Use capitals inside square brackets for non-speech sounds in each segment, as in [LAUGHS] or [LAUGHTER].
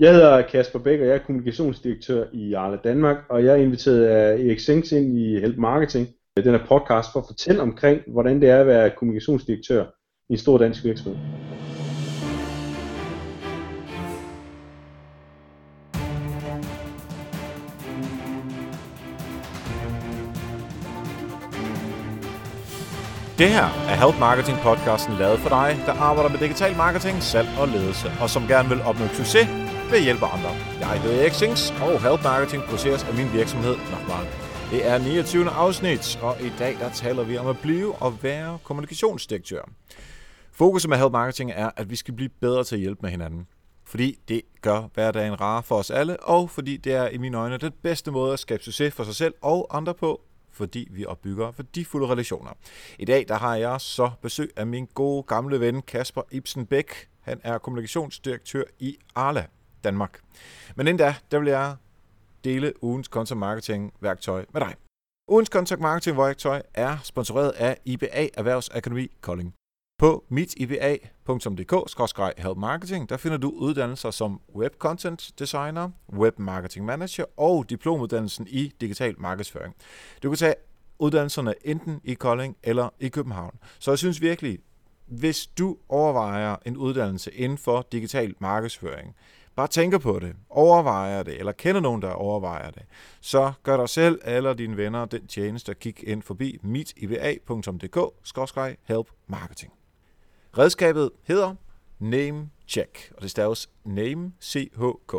Jeg hedder Kasper Bæk, og jeg er kommunikationsdirektør i Arla Danmark, og jeg er inviteret af Erik Sengs ind i Help Marketing, den er podcast for at fortælle omkring, hvordan det er at være kommunikationsdirektør i en stor dansk virksomhed. Det her er Help Marketing podcasten lavet for dig, der arbejder med digital marketing, salg og ledelse, og som gerne vil opnå succes ved at hjælpe andre. Jeg hedder Erik Sings, og Help Marketing produceres af min virksomhed Nokmark. Det er 29. afsnit, og i dag der taler vi om at blive og være kommunikationsdirektør. Fokuset med Help Marketing er, at vi skal blive bedre til at hjælpe med hinanden. Fordi det gør hverdagen rar for os alle, og fordi det er i mine øjne den bedste måde at skabe succes for sig selv og andre på, fordi vi opbygger værdifulde relationer. I dag der har jeg så besøg af min gode gamle ven Kasper Ibsen Bæk. Han er kommunikationsdirektør i Arla, Danmark. Men inden da, der vil jeg dele ugens content marketing værktøj med dig. Ugens content marketing værktøj er sponsoreret af IBA Erhvervsakademi Kolding. På mitiba.dk-help marketing, der finder du uddannelser som Web Content Designer, Web Marketing Manager og diplomuddannelsen i digital markedsføring. Du kan tage uddannelserne enten i Kolding eller i København. Så jeg synes virkelig, hvis du overvejer en uddannelse inden for digital markedsføring, bare tænker på det, overvejer det, eller kender nogen, der overvejer det, så gør dig selv eller dine venner den tjeneste at kigge ind forbi mitiba.dk-help marketing. Redskabet hedder Name Check, og det staves Name CHK.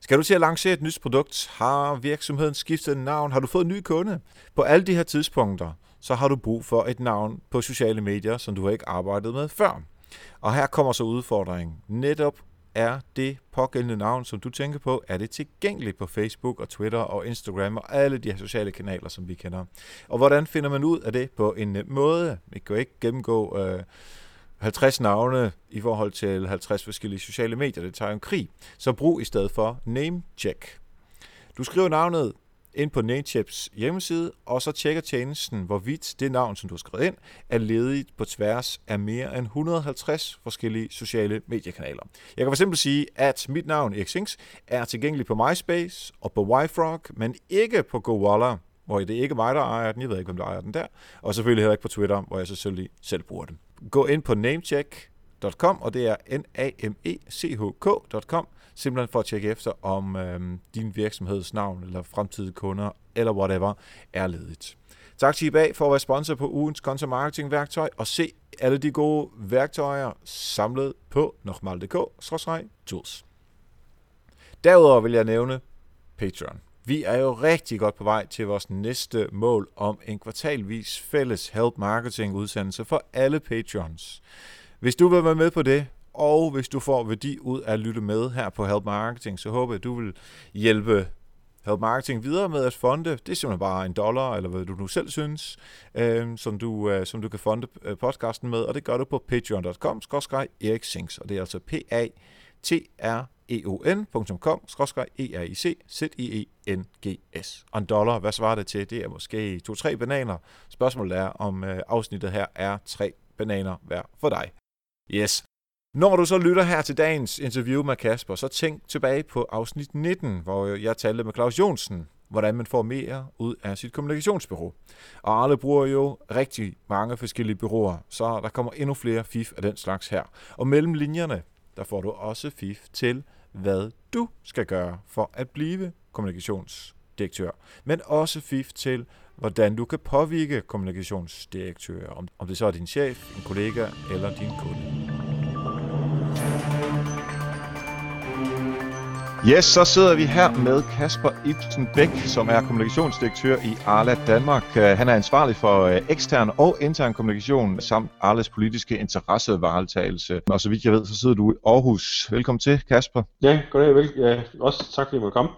Skal du til at lancere et nyt produkt? Har virksomheden skiftet navn? Har du fået en ny kunde? På alle de her tidspunkter, så har du brug for et navn på sociale medier, som du har ikke arbejdet med før. Og her kommer så udfordringen. Netop er det pågældende navn, som du tænker på, er det tilgængeligt på Facebook og Twitter og Instagram og alle de her sociale kanaler, som vi kender. Og hvordan finder man ud af det på en nem måde? Vi kan jo ikke gennemgå øh, 50 navne i forhold til 50 forskellige sociale medier. Det tager en krig. Så brug i stedet for Namecheck. Du skriver navnet ind på Namecheps hjemmeside, og så tjekker tjenesten, hvorvidt det navn, som du har skrevet ind, er ledigt på tværs af mere end 150 forskellige sociale mediekanaler. Jeg kan fx sige, at mit navn, Erik Sings, er tilgængelig på MySpace og på YFrog, men ikke på GoWalla, hvor det er ikke mig, der ejer den. Jeg ved ikke, hvem der ejer den der. Og selvfølgelig heller ikke på Twitter, hvor jeg selvfølgelig selv bruger den. Gå ind på namecheck.com, og det er n a m e c h k.com, simpelthen for at tjekke efter, om øhm, din virksomheds navn eller fremtidige kunder eller whatever er ledigt. Tak til IBA for at være sponsor på ugens content marketing værktøj og se alle de gode værktøjer samlet på nokmal.dk-tools. Derudover vil jeg nævne Patreon. Vi er jo rigtig godt på vej til vores næste mål om en kvartalvis fælles Help Marketing udsendelse for alle patrons. Hvis du vil være med på det, og hvis du får værdi ud af at lytte med her på Help Marketing, så håber jeg, at du vil hjælpe Help Marketing videre med at fonde. Det er simpelthen bare en dollar, eller hvad du nu selv synes, øh, som, du, øh, som du kan fonde øh, podcasten med, og det gør du på patreon.com, Erik Sings, og det er altså P-A-T-R eon.com c z i e n g s Og en dollar, hvad svarer det til? Det er måske to-tre bananer. Spørgsmålet er, om øh, afsnittet her er tre bananer hver for dig. Yes. Når du så lytter her til dagens interview med Kasper, så tænk tilbage på afsnit 19, hvor jeg talte med Claus Jonsen, hvordan man får mere ud af sit kommunikationsbureau. Og alle bruger jo rigtig mange forskellige byråer, så der kommer endnu flere fif af den slags her. Og mellem linjerne, der får du også fif til hvad du skal gøre for at blive kommunikationsdirektør, men også fif til, hvordan du kan påvirke kommunikationsdirektører, om det så er din chef, en kollega eller din kunde. Yes, så sidder vi her med Kasper Ibsen Bæk, som er kommunikationsdirektør i Arla Danmark. Uh, han er ansvarlig for uh, ekstern og intern kommunikation samt Arlas politiske interessevaretagelse. Og så vidt jeg ved, så sidder du i Aarhus. Velkommen til, Kasper. Ja, goddag. Vel. Ja, også tak fordi jeg måtte komme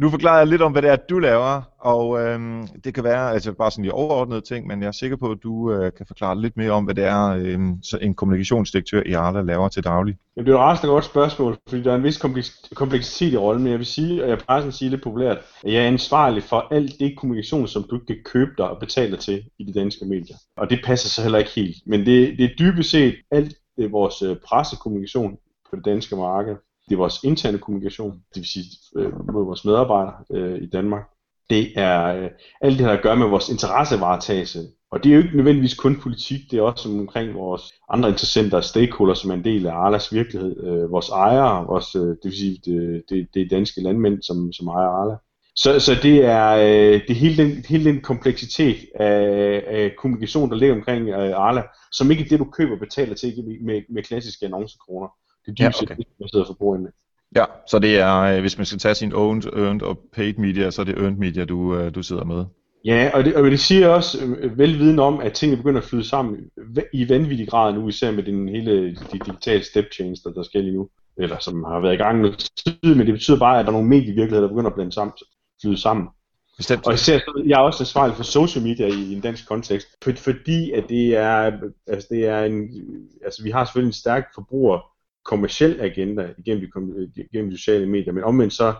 nu forklarer jeg lidt om, hvad det er, du laver, og øhm, det kan være altså bare sådan de overordnede ting, men jeg er sikker på, at du øh, kan forklare lidt mere om, hvad det er, øhm, så en kommunikationsdirektør i Arla laver til daglig. Det er et rasende godt spørgsmål, fordi der er en vis kompleksitet i rollen, men jeg vil sige, og jeg plejer at sige lidt populært, at jeg er ansvarlig for alt det kommunikation, som du kan købe dig og betale til i de danske medier. Og det passer så heller ikke helt, men det, det er dybest set alt det vores øh, pressekommunikation på det danske marked. Det er vores interne kommunikation, det vil sige øh, mod vores medarbejdere øh, i Danmark. Det er øh, alt det, der gør med vores interessevaretagelse. Og det er jo ikke nødvendigvis kun politik, det er også omkring vores andre interessenter og stakeholders, som er en del af Arlas virkelighed. Øh, vores ejere, vores, øh, det vil sige det, det, det danske landmænd, som, som ejer Arla. Så, så det er, øh, det er hele, den, hele den kompleksitet af, af kommunikation, der ligger omkring øh, Arla, som ikke er det, du køber og betaler til med, med klassiske annoncekroner. Det er ja, okay. set, sidder og forbruger med. Ja, så det er, øh, hvis man skal tage sin owned, earned og paid media, så er det earned media, du, øh, du sidder med. Ja, og det, og det siger også øh, velviden om, at tingene begynder at flyde sammen i vanvittig grad nu, især med den hele de digitale step change, der, der sker lige nu, eller som har været i gang noget tid, men det betyder bare, at der er nogle medievirkeligheder, der begynder at blande sammen, flyde sammen. Bestemt. Og især, jeg er også ansvarlig for social media i, i en dansk kontekst, for, fordi at det er, altså det er en, altså vi har selvfølgelig en stærk forbruger kommersiel agenda igennem de, igennem de sociale medier, men omvendt så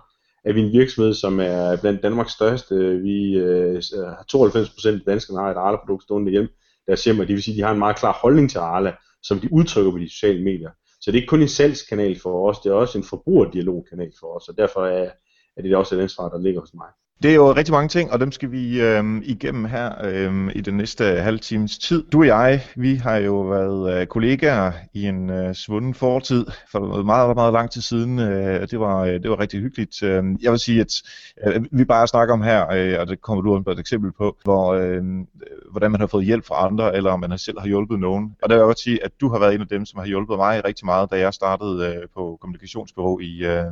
er vi en virksomhed, som er blandt Danmarks største. Vi øh, har 92% af danskerne har et Arla-produkt stående hjemme deres hjem, og det vil sige, at de har en meget klar holdning til Arla, som de udtrykker på de sociale medier. Så det er ikke kun en salgskanal for os, det er også en forbrugerdialogkanal for os, og derfor er, er det også et ansvar, der ligger hos mig. Det er jo rigtig mange ting, og dem skal vi øh, igennem her øh, i den næste halve times tid. Du og jeg, vi har jo været øh, kollegaer i en øh, svunden fortid for meget, meget lang tid siden. Øh, det, var, øh, det var rigtig hyggeligt. Øh, jeg vil sige, at øh, vi bare snakker om her, øh, og det kommer du på et eksempel på, hvor, øh, hvordan man har fået hjælp fra andre, eller om man selv har hjulpet nogen. Og der vil jeg godt sige, at du har været en af dem, som har hjulpet mig rigtig meget, da jeg startede øh, på kommunikationsbureau i, øh,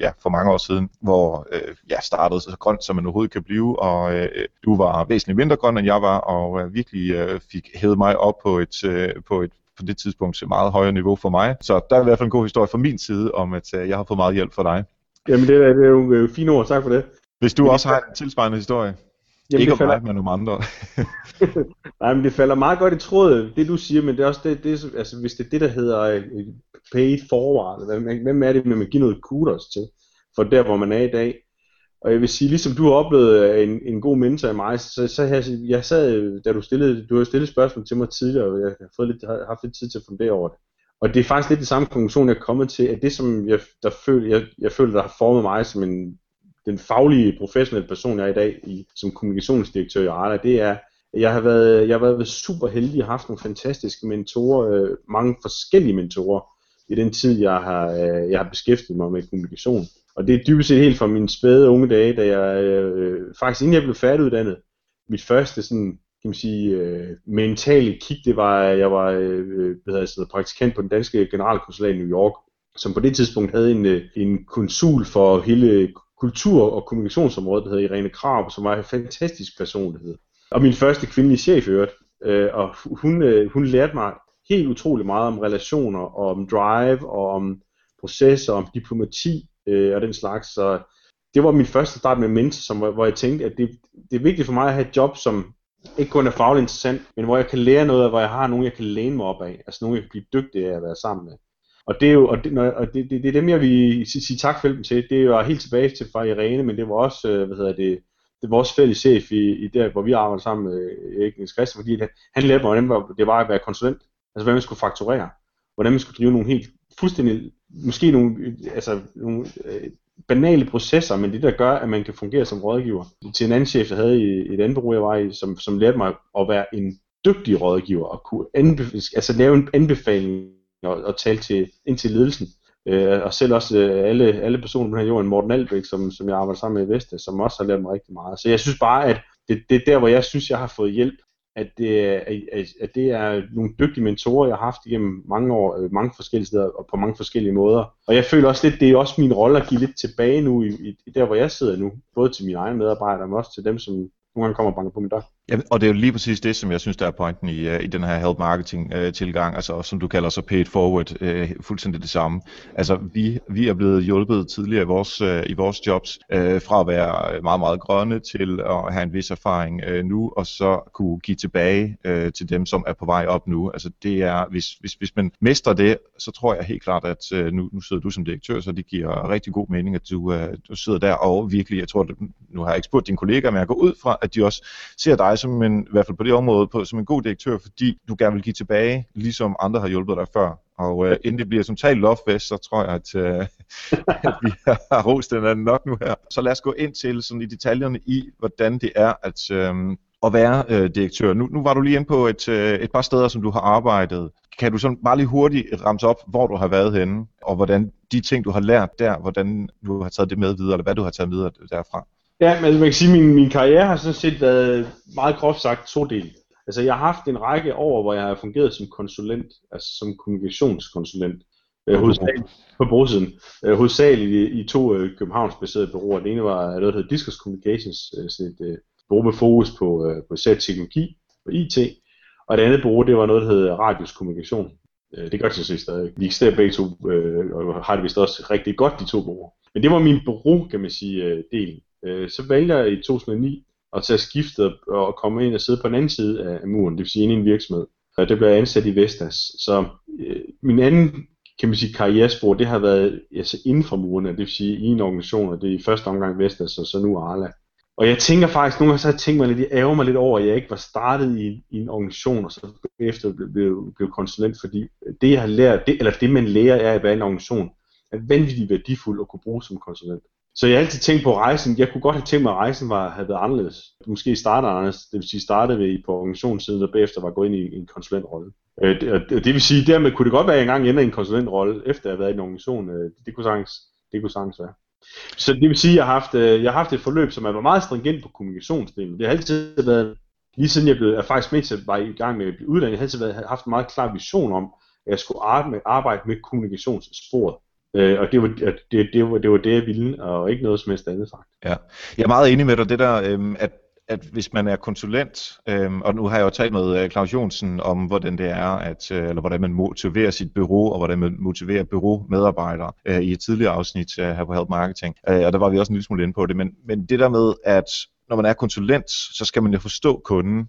ja, for mange år siden, hvor øh, jeg startede så grønt som man overhovedet kan blive, og øh, du var væsentligt mindre grøn end jeg var, og øh, virkelig øh, fik hævet mig op på et, øh, på et på det tidspunkt meget højere niveau for mig. Så der er i hvert fald en god historie fra min side om, at øh, jeg har fået meget hjælp fra dig. Jamen det er, det er jo øh, fine ord, tak for det. Hvis du også har en tilsvarende historie. Jamen, ikke om falder... mig, men om andre. [LAUGHS] Nej, men det falder meget godt i tråd, det du siger, men det er også det, det altså hvis det er det, der hedder uh, paid forward, hvem er det, man giver noget kudos til, for der, hvor man er i dag. Og jeg vil sige, ligesom du har oplevet øh, en, en god mentor i mig, så, så jeg, jeg sad, da du stillede, du har stillet spørgsmål til mig tidligere, og jeg har fået lidt, har haft lidt tid til at fundere over det. Og det er faktisk lidt det samme konklusion, jeg er kommet til, at det, som jeg, der føler, jeg, jeg føler, der har formet mig som en, den faglige, professionelle person, jeg er i dag i, som kommunikationsdirektør i Arla, det er, at jeg har været, jeg har været super heldig og haft nogle fantastiske mentorer, øh, mange forskellige mentorer, i den tid, jeg har, øh, jeg har beskæftiget mig med kommunikation. Og det er dybest set helt fra mine spæde unge dage, da jeg øh, faktisk inden jeg blev færdiguddannet, mit første sådan, kan man sige, øh, mentale kig, det var, at jeg var øh, øh hvad hedder, praktikant på den danske generalkonsulat i New York, som på det tidspunkt havde en, øh, en konsul for hele kultur- og kommunikationsområdet, der hedder Irene Krav, som var en fantastisk personlighed. Og min første kvindelige chef, øvrigt. Øh, og hun, øh, hun lærte mig helt utrolig meget om relationer, og om drive, og om processer, om diplomati, øh, og den slags. Så det var min første start med mentor, som, hvor jeg tænkte, at det, det er vigtigt for mig at have et job, som ikke kun er fagligt interessant, men hvor jeg kan lære noget, hvor jeg har nogen, jeg kan læne mig op af. Altså nogen, jeg kan blive dygtig af at være sammen med. Og det er jo, og det, og det, det, det er dem, jeg vil sige, sige tak for dem til. Det er jo helt tilbage til fra Irene, men det var også, øh, hvad hedder det, det var vores fælles chef i, i der, hvor vi arbejder sammen med øh, Erik Niels Christian, fordi han lærte mig, hvordan det var at være konsulent. Altså, hvordan man skulle fakturere. Hvordan man skulle drive nogle helt fuldstændig måske nogle, altså, nogle øh, banale processer, men det der gør, at man kan fungere som rådgiver. Til en anden chef, jeg havde i, i et andet bureau, jeg var i, som, som lærte mig at være en dygtig rådgiver, og kunne anbefale, altså lave en anbefaling og, og tale til, ind til ledelsen. Øh, og selv også øh, alle, alle personer på den her jorden, Morten Albæk, som, som jeg arbejder sammen med i Veste, som også har lært mig rigtig meget. Så jeg synes bare, at det, det er der, hvor jeg synes, jeg har fået hjælp at det, at, at det er nogle dygtige mentorer, jeg har haft igennem mange år, øh, mange forskellige steder og på mange forskellige måder. Og jeg føler også lidt, det er også min rolle at give lidt tilbage nu, i, i der hvor jeg sidder nu, både til mine egne medarbejdere, men også til dem, som nogle gange kommer og banker på min dør. Ja, og det er jo lige præcis det, som jeg synes, der er pointen i, uh, i den her help marketing uh, tilgang, altså som du kalder så paid forward, uh, fuldstændig det samme. Altså vi, vi er blevet hjulpet tidligere i vores, uh, i vores jobs uh, fra at være meget, meget grønne til at have en vis erfaring uh, nu, og så kunne give tilbage uh, til dem, som er på vej op nu. Altså det er, hvis, hvis, hvis man mestrer det, så tror jeg helt klart, at uh, nu, nu sidder du som direktør, så det giver rigtig god mening, at du, uh, du sidder der og virkelig, jeg tror, at, nu har jeg ikke spurgt dine kollegaer, men jeg går ud fra, at de også ser dig dig som en, i hvert fald på det område, på, som en god direktør, fordi du gerne vil give tilbage, ligesom andre har hjulpet dig før. Og øh, inden det bliver som talt lovefest, så tror jeg, at, øh, [LAUGHS] at vi har rost den anden nok nu her. Så lad os gå ind til sådan i detaljerne i, hvordan det er at, øh, at være øh, direktør. Nu, nu var du lige inde på et, øh, et par steder, som du har arbejdet. Kan du sådan bare lige hurtigt ramse op, hvor du har været henne, og hvordan de ting, du har lært der, hvordan du har taget det med videre, eller hvad du har taget videre derfra? Ja, men man kan sige, at min, min karriere har sådan set været meget groft sagt to del. Altså jeg har haft en række år, hvor jeg har fungeret som konsulent, altså som kommunikationskonsulent, øh, hovedsageligt på brogsiden, øh, hovedsageligt i, i to øh, københavnsbaserede bureauer. Det ene var noget, der hedder Discus Communications, øh, sådan et øh, bureau med fokus på, øh, på især teknologi og IT, og det andet bureau, det var noget, der hedder Radius Kommunikation. Øh, det gør det stadig. Vi eksisterer begge to, øh, og har det vist også rigtig godt, de to bureauer. Men det var min bureau, kan man sige, øh, del. Øh, så vælger jeg i 2009 at tage skiftet og komme ind og sidde på den anden side af muren, det vil sige ind i en virksomhed. Og det blev jeg ansat i Vestas. Så øh, min anden kan man sige, karrierespor, det har været altså inden for murene, det vil sige i en organisation, og det er i første omgang Vestas, og så nu Arla. Og jeg tænker faktisk, nogle gange så har jeg tænkt mig lidt, jeg ærger mig lidt over, at jeg ikke var startet i, i en organisation, og så efter blev, blev, blev konsulent, fordi det jeg har lært, det, eller det man lærer er at være en organisation, er vanvittigt værdifuldt at kunne bruge som konsulent. Så jeg har altid tænkt på rejsen. Jeg kunne godt have tænkt mig, at rejsen var, havde været anderledes. Måske startede anderledes. Det vil sige, startede vi på organisationssiden, og bagefter var gået ind i en konsulentrolle. Øh, det, det vil sige, dermed kunne det godt være, at jeg engang ender i en konsulentrolle, efter at have været i en organisation. Øh, det kunne sagtens, det kunne sagtens være. Så det vil sige, at jeg har haft, øh, jeg har haft et forløb, som er meget stringent på kommunikationsdelen. Det har altid været, lige siden jeg blev, er faktisk med til at i gang med at blive uddannet, jeg har altid været, haft en meget klar vision om, at jeg skulle arbejde med, arbejde med kommunikationssporet. Øh, og det var det, det, var, det var det, jeg ville, og ikke noget som helst andet sagt. Ja. Jeg er meget enig med dig, det der, øhm, at at hvis man er konsulent, øhm, og nu har jeg jo talt med øh, Claus Jonsen om, hvordan det er, at, øh, eller hvordan man motiverer sit bureau, og hvordan man motiverer bureau-medarbejdere øh, i et tidligere afsnit øh, her på Help Marketing, øh, og der var vi også en lille smule inde på det, men, men det der med, at når man er konsulent, så skal man jo forstå kunden,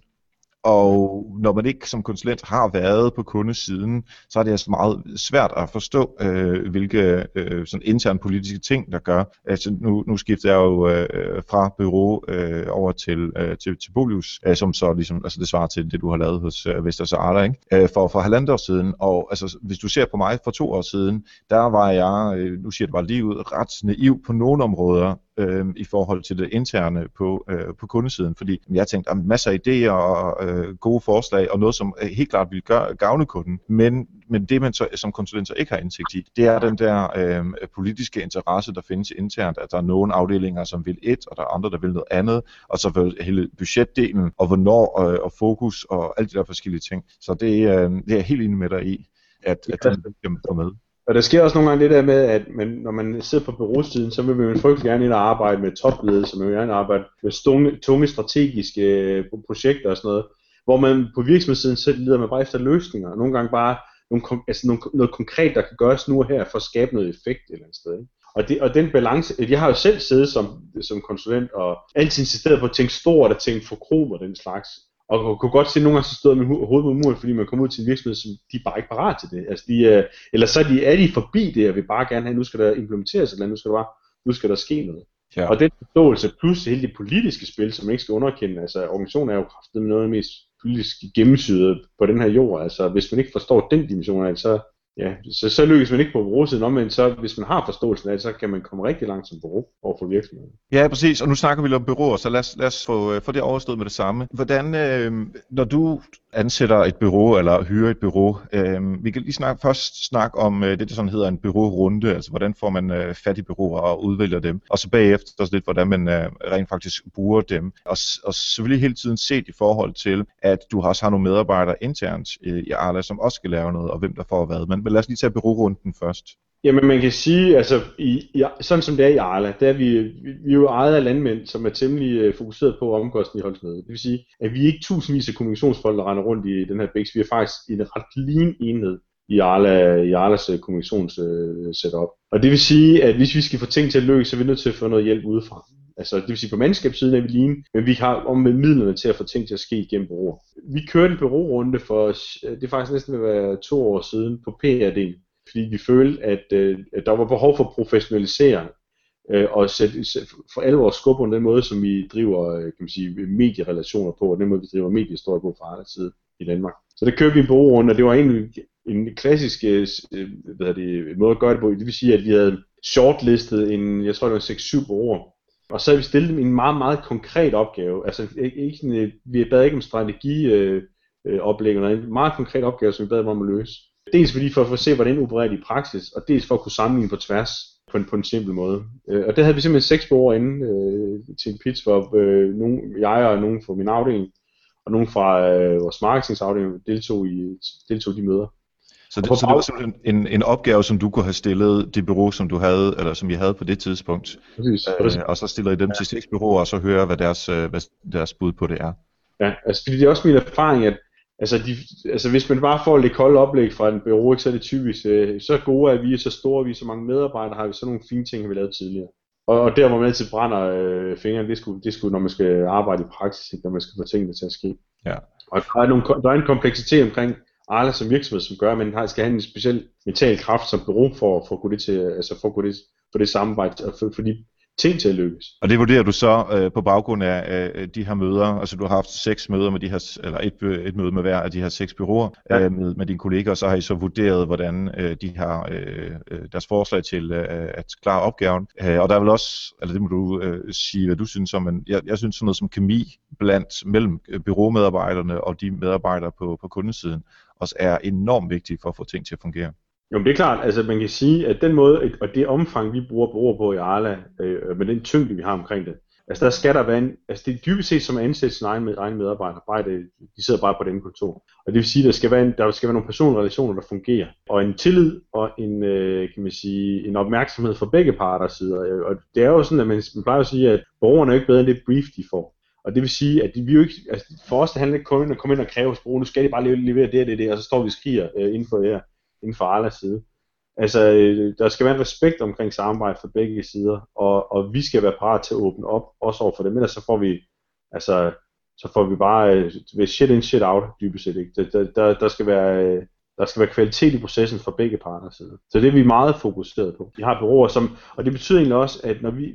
og når man ikke som konsulent har været på kundesiden, så er det altså meget svært at forstå, øh, hvilke øh, sådan interne politiske ting, der gør. Altså, nu, nu skifter jeg jo øh, fra bureau øh, over til, øh, til, til Bolius, øh, som så ligesom, altså det svarer til det, du har lavet hos øh, Vestas Arla, ikke? Øh, for, for halvandet år siden. Og altså, hvis du ser på mig for to år siden, der var jeg, øh, nu siger jeg det bare lige ud, ret naiv på nogle områder, øh, i forhold til det interne på, øh, på kundesiden, fordi jeg tænkte, at masser af idéer og øh, gode forslag, og noget, som helt klart vil gøre, gavne kunden, men, men det man så, som konsulent så ikke har indsigt i, det er den der øh, politiske interesse, der findes internt, at der er nogle afdelinger, som vil et, og der er andre, der vil noget andet, og så hele budgetdelen, og hvornår, øh, og fokus, og alle de der forskellige ting. Så det, øh, det er jeg helt enig med dig i, at, at den kan få med. Og der sker også nogle gange det der med, at man, når man sidder på bureaustiden, så vil man frygtelig gerne ind og arbejde med topledelse, man vil gerne arbejde med stunge, tunge strategiske øh, projekter og sådan noget, hvor man på virksomhedssiden selv lider man bare efter løsninger, og nogle gange bare nogle, altså nogle, noget konkret, der kan gøres nu og her for at skabe noget effekt et eller andet sted. Ikke? Og, det, og den balance, jeg har jo selv siddet som, som konsulent og altid insisteret på at tænke stort og tænke for og den slags og kunne godt se, at nogle gange så stod med hovedet på muren, fordi man kom ud til en virksomhed, som de er bare ikke parat til det. Altså de, er, eller så er de, er de forbi det, og vil bare gerne have, nu skal der implementeres eller nu skal der, bare, nu skal der ske noget. Ja. Og den forståelse, plus hele det politiske spil, som man ikke skal underkende, altså organisationen er jo kraftigt med noget af det mest politisk gennemsyret på den her jord, altså hvis man ikke forstår den dimension af så, ja, så, så lykkes man ikke på bureausiden, men så hvis man har forståelsen af det, så kan man komme rigtig langt som bureau over for virksomheden. Ja, præcis, og nu snakker vi om bureauer, så lad os, lad os få, øh, få det overstået med det samme. Hvordan, øh, når du ansætter et bureau eller hyrer et bureau, øh, vi kan lige snakke, først snakke om øh, det, der sådan hedder en bureaurunde, altså hvordan får man øh, fat i bureauer og udvælger dem, og så bagefter også lidt, hvordan man øh, rent faktisk bruger dem, og, og selvfølgelig hele tiden set i forhold til, at du også har nogle medarbejdere internt øh, i Arla, som også skal lave noget, og hvem der får hvad, men men lad os lige tage bureaurunden først. Jamen man kan sige, altså i, i, sådan som det er i Arla, der er vi, vi, vi er jo ejet af landmænd, som er temmelig øh, fokuseret på omkostningsholdsmøde. Det vil sige, at vi er ikke tusindvis af kommunikationsfolk, der render rundt i den her bæks. Vi er faktisk en ret lean enhed i, Arla, i Arlas øh, kommunikationssetup. Uh, og det vil sige, at hvis vi skal få ting til at lykkes, så er vi nødt til at få noget hjælp udefra. Altså, det vil sige, på mandskabssiden er vi lean, men vi har om med midlerne til at få ting til at ske gennem bureauer. Vi kørte en bureaurunde for, øh, det er faktisk næsten ved at være to år siden, på PRD, fordi vi følte, at, øh, at der var behov for at professionalisere øh, og sætte, for for alvor skub på den måde, som vi driver øh, kan man sige, medierelationer på, og den måde, vi driver mediehistorie på fra andre side i Danmark. Så det kørte vi en bureaurunde, og det var egentlig en klassisk øh, hvad det, måde at gøre det på. Det vil sige, at vi havde shortlistet en, jeg tror det var 6-7 bureauer, og så havde vi stillet dem en meget, meget konkret opgave. Altså ikke, ikke sådan, øh, vi bad ikke om strategi øh, øh, oplæg, en meget konkret opgave, som vi bad dem om at løse. Dels fordi for, for at se, hvordan det de i praksis, og dels for at kunne sammenligne på tværs på en, på en simpel måde. Øh, og det havde vi simpelthen seks borgere inde øh, til en pitch, hvor øh, nogen, jeg og nogen fra min afdeling, og nogen fra øh, vores marketingsafdeling deltog i deltog de møder. Så det, så det var simpelthen en, en opgave, som du kunne have stillet det bureau, som du havde, eller som I havde på det tidspunkt. Præcis. Øh, og så stiller I dem ja. til seks bureauer, og så hører, hvad deres, øh, hvad deres bud på det er. Ja, altså fordi det er også min erfaring, at altså, de, altså hvis man bare får lidt koldt oplæg fra en bureau, så er det typisk, øh, så gode er vi, så store vi, så mange medarbejdere har vi, så nogle fine ting, har vi lavet tidligere. Og, og der, hvor man altid brænder øh, fingrene, det skulle, det skulle, når man skal arbejde i praksis, ikke, når man skal få tingene til at ske. Ja. Og der er, nogle, der er en kompleksitet omkring Arla som virksomhed, som gør, at man skal have en speciel mental kraft som bureau for, for at gå det til, altså for at gå det, for det samarbejde, og for, for de ting til at lykkes. Og det vurderer du så øh, på baggrund af øh, de her møder, altså du har haft seks møder med de her, eller et, et møde med hver af de her seks byråer ja. øh, med, med dine kolleger, og så har I så vurderet, hvordan øh, de har øh, øh, deres forslag til øh, at klare opgaven. Øh, og der er vel også, eller det må du øh, sige, hvad du synes om, men jeg, jeg synes sådan noget som kemi blandt mellem øh, byråmedarbejderne og de medarbejdere på, på kundesiden også er enormt vigtigt for at få ting til at fungere. Jo, men det er klart, altså man kan sige, at den måde, og det omfang, vi bruger bruger på i Arla, øh, med den tyngde, vi har omkring det, altså der skal der være en, altså det er dybest set som at ansætte sin egen, med, egen medarbejder, bare det, de sidder bare på den kontor. Og det vil sige, der skal være, en, der skal være nogle personrelationer, der fungerer, og en tillid og en, øh, kan man sige, en opmærksomhed fra begge parter sider. Øh, og det er jo sådan, at man, man plejer at sige, at borgerne er ikke bedre end det brief, de får. Og det vil sige, at vi jo ikke, altså for os det handler ikke kun om at komme ind og kræve sprog, nu skal de bare levere det og det, det, og så står vi og skriger øh, inden for jer inden for Arlas side. Altså, øh, der skal være en respekt omkring samarbejde fra begge sider, og, og vi skal være parat til at åbne op, også over for dem, ellers så får vi, altså, så får vi bare, øh, shit in, shit out, dybest set, ikke? Der, der, der, skal være, øh, der skal være kvalitet i processen fra begge parters side. Så det er vi meget fokuseret på. Vi har bureauer, som, og det betyder egentlig også, at når vi,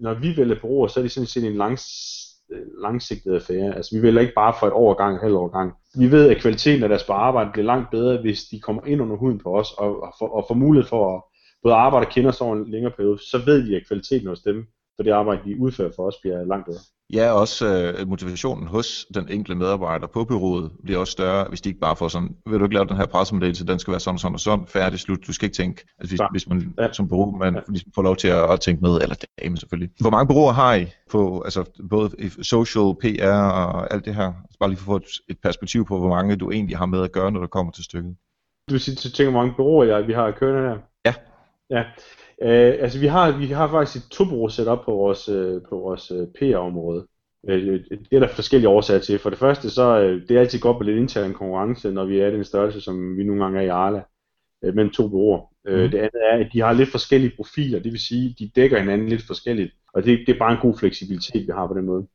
når vi vælger bureauer, så er det sådan set en lang, langsigtet affære. Altså vi vælger ikke bare for et år gang, halv år gang vi ved, at kvaliteten af deres arbejde bliver langt bedre, hvis de kommer ind under huden på os, og, og, får, og får mulighed for at både arbejde og kende os over en længere periode, så ved vi, at kvaliteten hos dem for det arbejde, de udfører for os, bliver langt bedre. Ja, også øh, motivationen hos den enkelte medarbejder på byrådet bliver også større, hvis de ikke bare får sådan, vil du ikke lave den her pressemeddelelse, den skal være sådan, sådan og sådan, færdig, slut. Du skal ikke tænke, altså hvis, hvis man ja. som bureau, man ja. ligesom får lov til at, at tænke med, eller dame selvfølgelig. Hvor mange bureauer har I på, altså både social, PR og alt det her? Bare lige for at få et, et perspektiv på, hvor mange du egentlig har med at gøre, når der kommer til stykket. Du vil sige, tænker, hvor mange bureauer jeg, vi har at køre her? Ja. Ja, Øh, altså vi har, vi har faktisk et tubo sat op på vores, øh, på vores øh, PR-område. Øh, det er der forskellige årsager til. For det første, så øh, det er altid godt med lidt intern konkurrence, når vi er den størrelse, som vi nogle gange er i Arla, øh, mellem to bureauer. Øh, mhm. det andet er, at de har lidt forskellige profiler, det vil sige, de dækker hinanden lidt forskelligt. Og det, det er bare en god fleksibilitet, vi har på den måde.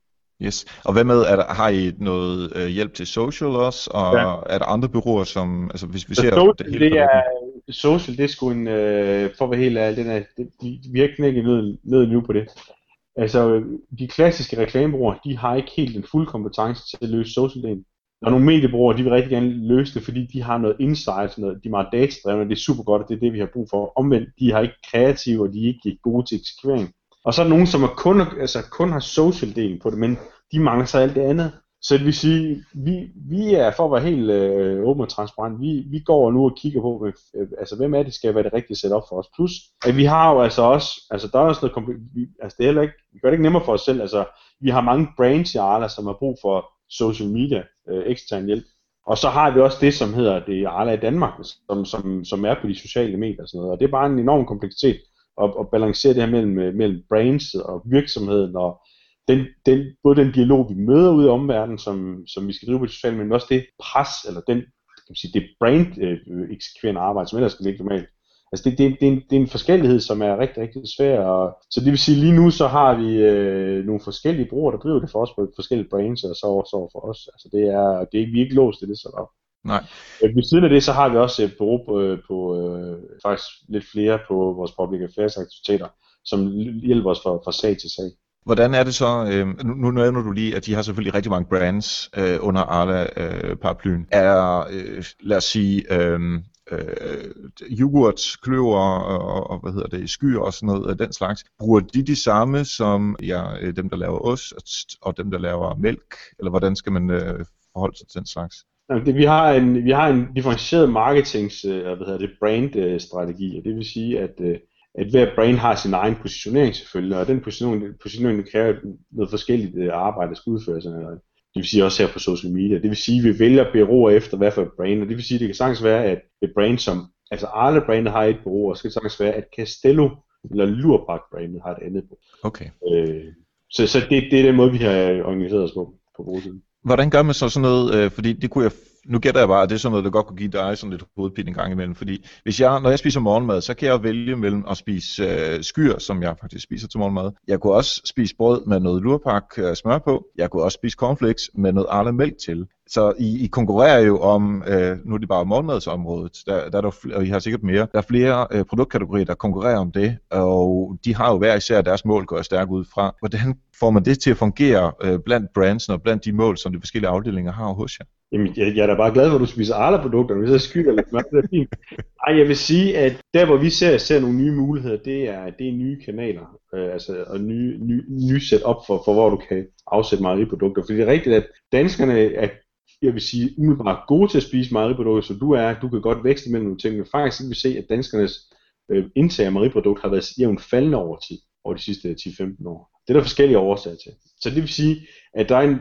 Yes. Og hvad med, er der, har I noget øh, hjælp til social også, og ja. er der andre bureauer, som, altså hvis vi ser social, det hele det er, social, det er sgu en, øh, for at være helt ærlig, den er, det, de, vi har knækket ned, ned nu på det. Altså, de klassiske reklamebrugere, de har ikke helt den fulde kompetence til at løse social-delen. Der er nogle mediebrugere, de vil rigtig gerne løse det, fordi de har noget insight, noget, de er meget datadrevne, det er super godt, og det er det, vi har brug for. Omvendt, de har ikke kreative, og de er ikke gode til eksekvering. Og så er der nogen, som er kun, altså, kun har social-delen på det, men de mangler så alt det andet. Så det vil sige, vi, vi er for at være helt øh, åben og transparent, vi, vi går nu og kigger på, øh, altså hvem er det, skal være det rigtige setup for os. Plus, at vi har jo altså også, altså der er også noget, vi, altså det er heller ikke, vi gør det ikke nemmere for os selv, altså vi har mange brands i Arla, som har brug for social media, øh, ekstern hjælp. Og så har vi også det, som hedder det Arla i Danmark, som, som, som er på de sociale medier og sådan noget. Og det er bare en enorm kompleksitet at, at balancere det her mellem, øh, mellem brands og virksomheden og den, den, både den dialog, vi møder ude i omverdenen, som, som vi skal drive på de sociale, men også det pres, eller den, kan man sige, det brand øh, eksekverende arbejde, som ellers skal ligge normalt. Altså det, det, det, er en, det er en forskellighed, som er rigtig, rigtig svær. Og, så det vil sige, lige nu så har vi øh, nogle forskellige brugere, der driver det for os på forskellige brands, og så også for os. Altså det er, det er vi er ikke låst til det så op. Nej. Øh, ved siden af det, så har vi også et bureau på, på øh, faktisk lidt flere på vores public affairs aktiviteter, som hjælper os fra, fra sag til sag. Hvordan er det så, øh, nu, nu nævner du lige, at de har selvfølgelig rigtig mange brands øh, under Arla-paraplyen. Øh, er, øh, lad os sige, øh, øh, yoghurt, kløver og, og hvad hedder det, skyer og sådan noget af den slags. Bruger de de samme som ja, øh, dem, der laver ost og dem, der laver mælk? Eller hvordan skal man øh, forholde sig til den slags? Det, vi, har en, vi har en differentieret marketings øh, hvad hedder det, brand strategi og det vil sige, at, øh, at hver brand har sin egen positionering selvfølgelig, og den positionering, positionering kræver noget forskelligt arbejde, der skal udføres. Det vil sige også her på social media. Det vil sige, at vi vælger bureauer efter, hvad for et brand. Og det vil sige, at det kan sagtens være, at et brand som, altså alle brandet har et bureau, og det kan sagtens være, at Castello eller Lurpak brandet har et andet bureau. Okay. Øh, så, så det, det er den måde, vi har organiseret os på, på brugersiden. Hvordan gør man så sådan noget, øh, fordi det kunne jeg nu gætter jeg bare, at det er sådan noget, der godt kunne give dig sådan lidt hovedpine en gang imellem, fordi hvis jeg, når jeg spiser morgenmad, så kan jeg vælge mellem at spise øh, skyr, som jeg faktisk spiser til morgenmad. Jeg kunne også spise brød med noget lurpak øh, smør på. Jeg kunne også spise cornflakes med noget arla mælk til. Så I, I konkurrerer jo om, øh, nu er det bare morgenmadsområdet, der, der er der, og I har sikkert mere, der er flere øh, produktkategorier, der konkurrerer om det, og de har jo hver især deres mål, går jeg stærkt ud fra. Hvordan får man det til at fungere øh, blandt brands og blandt de mål, som de forskellige afdelinger har hos jer? Jamen, jeg, jeg er da bare glad for, at du spiser Arla-produkter, hvis jeg skylder lidt mørkt, det er fint. Ej, jeg vil sige, at der hvor vi ser, ser nogle nye muligheder, det er, det er nye kanaler, øh, altså og nye, nye, nye setup for, for, hvor du kan afsætte mejeriprodukter. Fordi det er rigtigt, at danskerne er, jeg vil sige, umiddelbart gode til at spise mejeriprodukter, så du er, du kan godt vækste mellem nogle ting, men faktisk kan vi se, at danskernes øh, indtag af mejeriprodukt har været jævnt faldende over tid, over de sidste 10-15 år. Det er der forskellige årsager til. Så det vil sige, at der er en,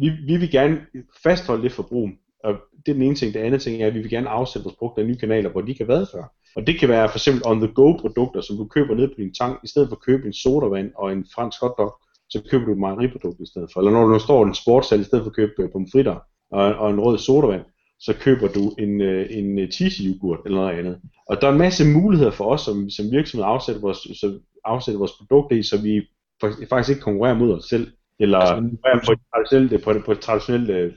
vi, vi vil gerne fastholde det forbrug, og det er den ene ting. Det andet ting er, at vi vil gerne afsætte vores produkter af nye kanaler, hvor de kan være før. Og det kan være for eksempel on-the-go produkter, som du køber ned på din tank, i stedet for at købe en sodavand og en fransk hotdog, så køber du et mejeriprodukt i stedet for. Eller når du står i en sportshal, i stedet for at købe øh, pomfritter og, og en rød sodavand, så køber du en, øh, en øh, cheesy yoghurt eller noget andet. Og der er en masse muligheder for os som, som virksomhed at afsætte vores, så afsætte vores produkter i, så vi faktisk ikke konkurrerer mod os selv, eller altså, på, et traditionelt, på, på et traditionelt øh,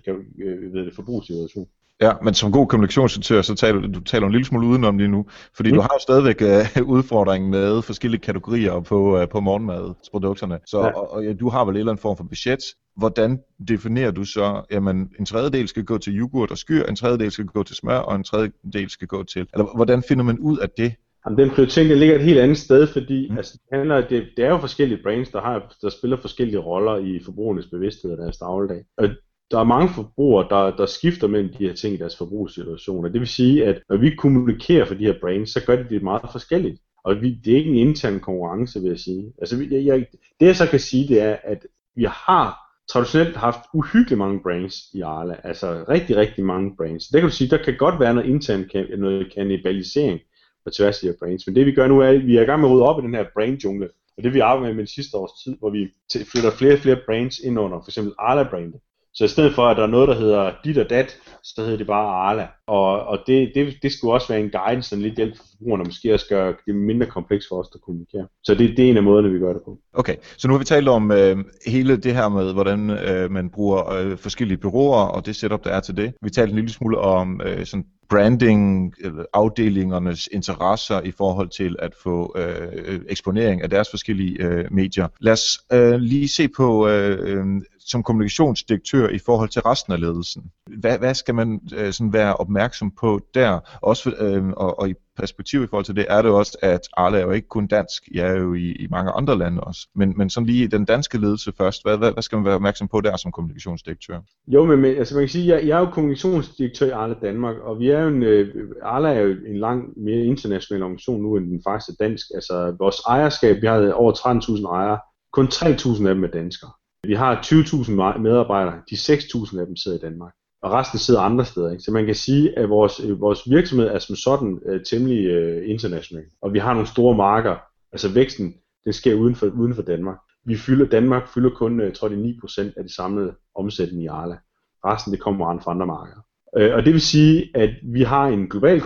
ved det, forbrugssituation. Ja, men som god kommunikationsdirektør, så taler du, taler en lille smule udenom lige nu, fordi mm. du har jo stadigvæk uh, [LAUGHS] udfordringen med forskellige kategorier på, uh, på morgenmadsprodukterne. Så ja. og, og, ja, du har vel en eller anden form for budget. Hvordan definerer du så, jamen en tredjedel skal gå til yoghurt og skyr, en tredjedel skal gå til smør, og en tredjedel skal gå til... Eller hvordan finder man ud af det? Jamen, den prioritering der ligger et helt andet sted, fordi mm. altså, det, handler, det, det er jo forskellige brands, der, har, der spiller forskellige roller i forbrugernes bevidsthed af deres dagligdag. Og der er mange forbrugere, der, der skifter mellem de her ting i deres forbrugssituationer. Det vil sige, at når vi kommunikerer for de her brands, så gør de det meget forskelligt. Og vi, det er ikke en intern konkurrence, vil jeg sige. Altså, jeg, jeg, det jeg så kan sige, det er, at vi har traditionelt haft uhyggeligt mange brands i Arla. Altså rigtig, rigtig mange brands. Det kan du sige, der kan godt være noget intern noget kannibalisering på tværs af de her brands. Men det vi gør nu er, at vi er i gang med at rydde op i den her brand jungle. Og det vi arbejder med med de sidste års tid, hvor vi flytter flere og flere brands ind under for eksempel Arla brandet. Så i stedet for, at der er noget, der hedder dit og dat, så hedder det bare Arla. Og, og det, det, det skulle også være en guidance, sådan lidt hjælp for forbrugerne, måske også gøre det mindre kompleks for os at kommunikere. Så det, det er en af måderne, vi gør det på. Okay, så nu har vi talt om øh, hele det her med, hvordan øh, man bruger øh, forskellige bureauer, og det setup, der er til det. Vi talte en lille smule om øh, sådan branding, øh, afdelingernes interesser i forhold til at få øh, eksponering af deres forskellige øh, medier. Lad os øh, lige se på øh, øh som kommunikationsdirektør i forhold til resten af ledelsen. Hvad, hvad skal man øh, sådan være opmærksom på der? Også, øh, og, og i perspektiv i forhold til det, er det også, at Arla er jo ikke kun dansk, jeg er jo i, i mange andre lande også. Men, men sådan lige den danske ledelse først, hvad, hvad, hvad skal man være opmærksom på der som kommunikationsdirektør? Jo, men altså man kan sige, jeg, jeg er jo kommunikationsdirektør i Arla Danmark, og vi er jo en, øh, Arla er jo en langt mere international organisation nu, end den faktisk er dansk. Altså vores ejerskab, vi har over 13.000 ejere, kun 3.000 af dem er danskere. Vi har 20.000 medarbejdere, de 6.000 af dem sidder i Danmark, og resten sidder andre steder. Ikke? Så man kan sige, at vores, øh, vores virksomhed er som sådan uh, temmelig uh, international, og vi har nogle store marker. Altså væksten, den sker uden for, uden for Danmark. Vi fylder, Danmark fylder kun, uh, tror jeg, 9% af det samlede omsætning i Arla. Resten, det kommer fra andre markeder. Uh, og det vil sige, at vi har en global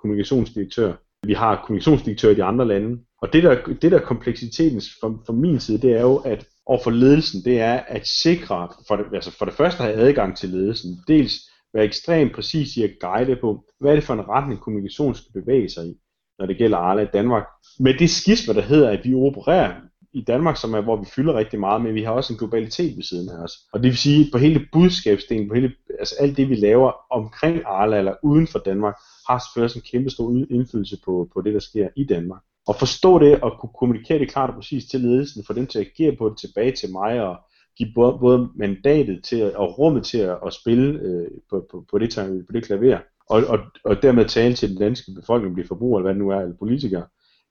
kommunikationsdirektør, vi har kommunikationsdirektør i de andre lande, og det der, det der kompleksiteten fra, fra min side, det er jo, at og for ledelsen, det er at sikre, for det, altså for det første at have adgang til ledelsen, dels være ekstremt præcis i at guide på, hvad er det for en retning kommunikation skal bevæge sig i. når det gælder Arla i Danmark. Med det skisme, der hedder, at vi opererer i Danmark, som er, hvor vi fylder rigtig meget, men vi har også en globalitet ved siden af os. Og det vil sige, at på hele budskabsdelen, på hele, altså alt det, vi laver omkring Arla eller uden for Danmark, har selvfølgelig en kæmpe stor indflydelse på, på det, der sker i Danmark. Og forstå det og kunne kommunikere det klart og præcist til ledelsen, for dem til at agere på det tilbage til mig og give både, både mandatet til at, og rummet til at, at spille øh, på, på, på, det, på det klaver, og, og, og dermed tale til den danske befolkning, blive forbruger eller hvad det nu er, eller politikere.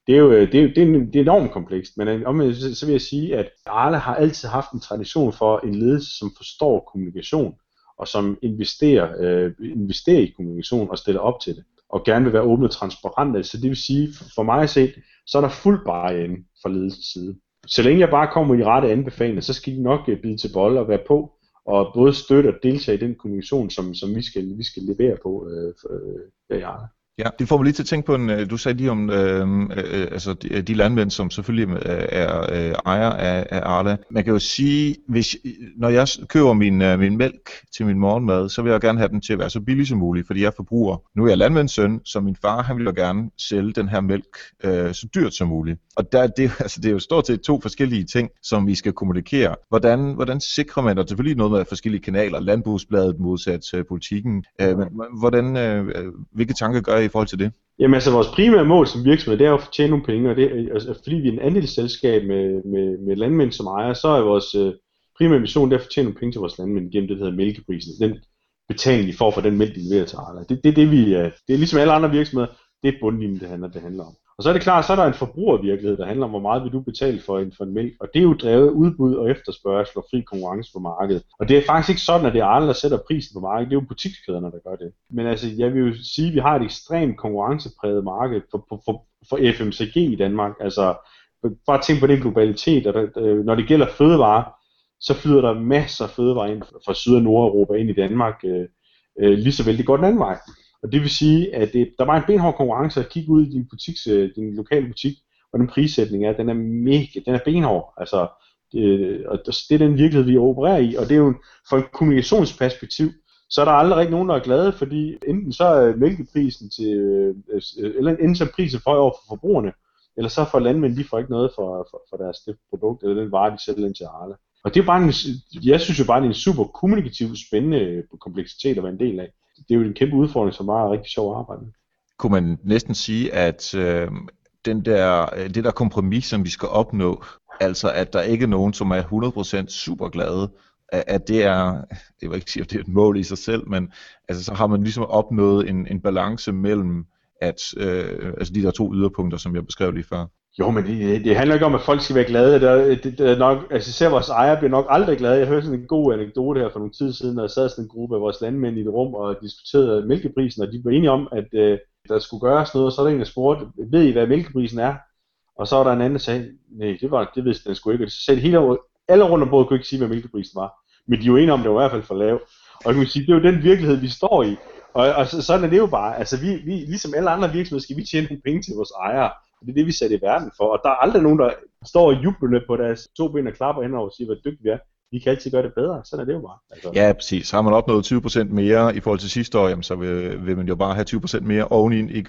Det er jo øh, det er, det er, det er enormt komplekst, men øh, om, så, så vil jeg sige, at Arla har altid haft en tradition for en ledelse, som forstår kommunikation, og som investerer, øh, investerer i kommunikation og stiller op til det og gerne vil være åbne og transparente. Så det vil sige, for mig at se, så er der fuld bare ind fra ledelsens side. Så længe jeg bare kommer i rette anbefalinger, så skal de nok øh, bide til bold og være på, og både støtte og deltage i den kommunikation, som, som vi, skal, vi skal levere på øh, for, øh, Ja, Ja, det får mig lige til at tænke på, en, øh, du sagde lige om øh, øh, øh, altså de, de landmænd, som selvfølgelig øh, er øh, ejer af, af Arla. Man kan jo sige, hvis, når jeg køber min, øh, min mælk til min morgenmad, så vil jeg gerne have den til at være så billig som muligt, fordi jeg forbruger. Nu er jeg landmandssøn, så min far han vil jo gerne sælge den her mælk øh, så dyrt som muligt. Og der, det, [LAUGHS] altså, det er jo stort set to forskellige ting, som vi skal kommunikere. Hvordan, hvordan sikrer man, og selvfølgelig noget med forskellige kanaler, landbrugsbladet modsat øh, politikken, øh, men hvordan, øh, øh, hvilke tanker gør I i forhold til det? Jamen altså, vores primære mål som virksomhed, det er jo at tjene nogle penge, og det, øh, altså, fordi vi er en andelsselskab med, med, med landmænd som ejer, så er vores øh, primære mission, det er at tjene nogle penge til vores landmænd gennem det, der hedder mælkeprisen. Den betaling, de får for den mælk, de leverer til ejerne. Det, det, det, vi, øh, det er ligesom alle andre virksomheder, det er bundlinjen, det handler, det handler om. Og så er det klart, så er der en forbrugervirkelighed, der handler om, hvor meget vil du betale for en, for en mælk. Og det er jo drevet udbud og efterspørgsel og fri konkurrence på markedet. Og det er faktisk ikke sådan, at det er andre, der sætter prisen på markedet. Det er jo butikskæderne, der gør det. Men altså, jeg vil jo sige, at vi har et ekstremt konkurrencepræget marked for, for, for, for FMCG i Danmark. Altså, bare tænk på den globalitet. Og der, øh, når det gælder fødevarer, så flyder der masser af fødevarer ind fra Syd- og Nordeuropa ind i Danmark. Øh, øh, lige så vel det går den anden vej. Og det vil sige, at det, der var en benhård konkurrence at kigge ud i din, butiks, øh, din lokale butik, og den prissætning er, den er mega, den er benhård. Altså, det, og det er den virkelighed, vi opererer i, og det er jo fra et kommunikationsperspektiv, så er der aldrig rigtig nogen, der er glade, fordi enten så er mælkeprisen til, øh, eller enten så er prisen for over for forbrugerne, eller så får landmænd, de får ikke noget for, for, for deres det produkt, eller den vare, de sælger ind til Arla. Og det er bare en, jeg synes jo bare, det er en super kommunikativ, spændende kompleksitet at være en del af det er jo en kæmpe udfordring, som er rigtig sjov at arbejde med. Kunne man næsten sige, at øh, den der, øh, det der kompromis, som vi skal opnå, altså at der ikke er nogen, som er 100% super glade, at det er, [LAUGHS] jeg vil ikke sige, at det er et mål i sig selv, men altså, så har man ligesom opnået en, en balance mellem at, øh, altså de der to yderpunkter, som jeg beskrev lige før. Jo, men det, det handler ikke om, at folk skal være glade. Det, det, det er nok, altså især vores ejer bliver nok aldrig glade. Jeg hørte sådan en god anekdote her for nogle tid siden, når jeg sad sådan en gruppe af vores landmænd i et rum og diskuterede mælkeprisen, og de var enige om, at øh, der skulle gøres noget, og så er der en, der spurgte, ved I, hvad mælkeprisen er? Og så var der en anden, der sagde, nej, det, var, det vidste den sgu ikke. Og så sagde hele, alle rundt om bordet kunne ikke sige, hvad mælkeprisen var. Men de er jo enige om, at det var i hvert fald for lav. Og kan sige, det er jo den virkelighed, vi står i. Og, og sådan er det jo bare. Altså, vi, vi, ligesom alle andre virksomheder, skal vi tjene nogle penge til vores ejere. Det er det, vi sætter i verden for. Og der er aldrig nogen, der står og jubler på deres to ben og klapper hen og siger, hvor dygtige vi er. Vi kan altid gøre det bedre. Sådan er det jo bare. Altså. Ja, præcis. Har man opnået 20% mere i forhold til sidste år, jamen, så vil, vil man jo bare have 20% mere oveni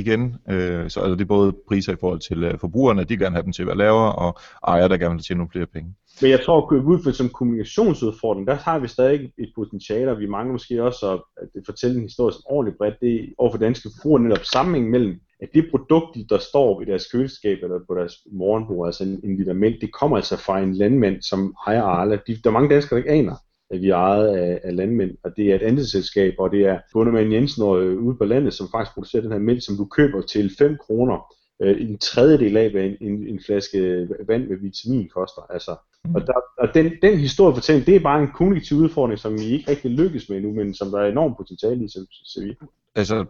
igen. Øh, så altså, det er både priser i forhold til øh, forbrugerne, de gerne have dem til at være lavere, og ejere, der gerne vil tjene nogle flere penge. Men jeg tror, at ud for som kommunikationsudfordring, der har vi stadig et potentiale, og vi mangler måske også at fortælle en historie som ordentligt bredt, det er overfor danske forbrugere netop sammenhæng mellem at det produkt, der står i deres køleskab eller på deres morgenbord, altså en, en liter mælk, det kommer altså fra en landmand, som ejer Arla. De, der er mange danskere, der ikke aner, at vi er ejet af, af landmænd, og det er et andet selskab, og det er Bundermann Jensen og, øh, ude på landet, som faktisk producerer den her mælk, som du køber til 5 kroner. Øh, en tredjedel af, hvad en, en, en flaske vand med vitamin koster. Altså, mm. Og, der, og den, den historiefortælling, det er bare en kommunikativ udfordring, som vi ikke rigtig lykkes med nu, men som der er enormt potentiale i, så vi. Altså,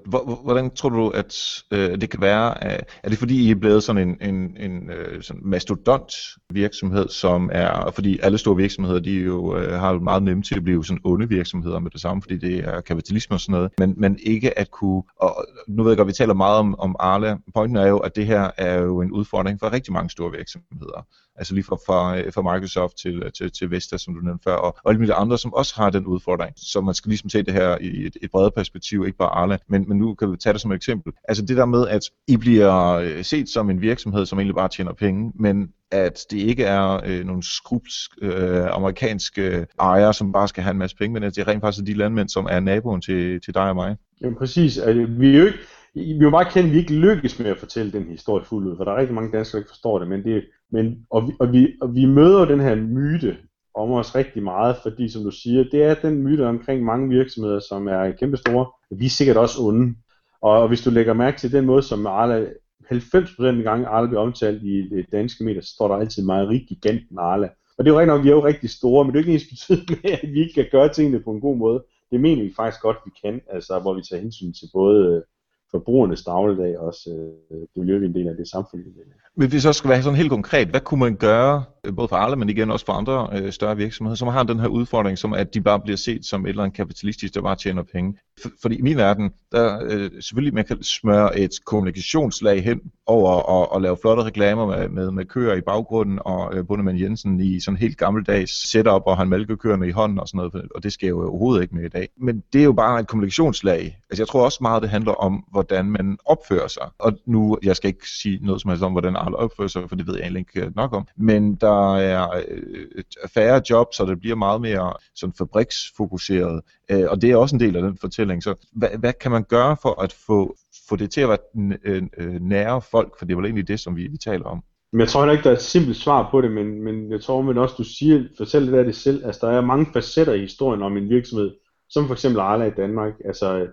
hvordan tror du, at øh, det kan være? Er det fordi, I er blevet sådan en, en, en øh, sådan mastodont virksomhed, som er, fordi alle store virksomheder, de jo øh, har jo meget nemt til at blive sådan onde virksomheder med det samme, fordi det er kapitalisme og sådan noget, men, men ikke at kunne, og nu ved jeg godt, vi taler meget om, om Arla, pointen er jo, at det her er jo en udfordring for rigtig mange store virksomheder altså lige fra, fra, øh, fra Microsoft til, øh, til, til Vesta, som du nævnte før, og, og alle mulige andre, som også har den udfordring. Så man skal ligesom se det her i et, et bredere perspektiv, ikke bare Arla corona, men, men nu kan vi tage det som et eksempel. Altså det der med, at I bliver øh, set som en virksomhed, som egentlig bare tjener penge, men at det ikke er øh, nogle skrubsk øh, amerikanske ejere, som bare skal have en masse penge, men at det er rent faktisk de landmænd, som er naboen til, til dig og mig. Jamen præcis. Altså, vi er jo ikke, vi jo bare kendt, at vi ikke lykkes med at fortælle den historie fuldt ud, for der er rigtig mange danskere, der ikke forstår det, men det, men, og, vi, og, vi, og vi møder den her myte om os rigtig meget, fordi som du siger, det er den myte omkring mange virksomheder, som er kæmpe store. Vi er sikkert også onde. Og hvis du lægger mærke til den måde, som Arla, 90% af gange Arla bliver omtalt i det danske medier, så står der altid meget rigtig giganten Arla. Og det er jo rigtigt nok, vi er jo rigtig store, men det er ikke ens betydning med, at vi ikke kan gøre tingene på en god måde. Det mener vi faktisk godt, vi kan, altså hvor vi tager hensyn til både forbrugernes dagligdag, også øh, det miljø, en del af det samfund, vi Men hvis så skal være sådan helt konkret, hvad kunne man gøre, øh, både for alle, men igen også for andre øh, større virksomheder, som har den her udfordring, som at de bare bliver set som et eller andet kapitalistisk, der bare tjener penge? For, fordi i min verden, der øh, selvfølgelig man kan smøre et kommunikationslag hen over og, og lave flotte reklamer med, med, med køer i baggrunden, og øh, Bundemann Jensen i sådan helt gammeldags setup, og han mælkekøerne i hånden og sådan noget, og det sker jo overhovedet ikke med i dag. Men det er jo bare et kommunikationslag. Altså jeg tror også meget, det handler om, hvordan man opfører sig. Og nu, jeg skal ikke sige noget som helst om, hvordan alle opfører sig, for det ved jeg egentlig ikke nok om. Men der er øh, færre jobs, så det bliver meget mere sådan fabriksfokuseret. Øh, og det er også en del af den fortælling. Så hvad, hvad kan man gøre for at få, få det til at være øh, øh, nære folk? For det er vel egentlig det, som vi, vi taler om. Men jeg tror heller ikke, der er et simpelt svar på det, men, men jeg tror men også, du siger, fortæl det af det selv. Altså, der er mange facetter i historien om en virksomhed, som for eksempel Arla i Danmark. Altså,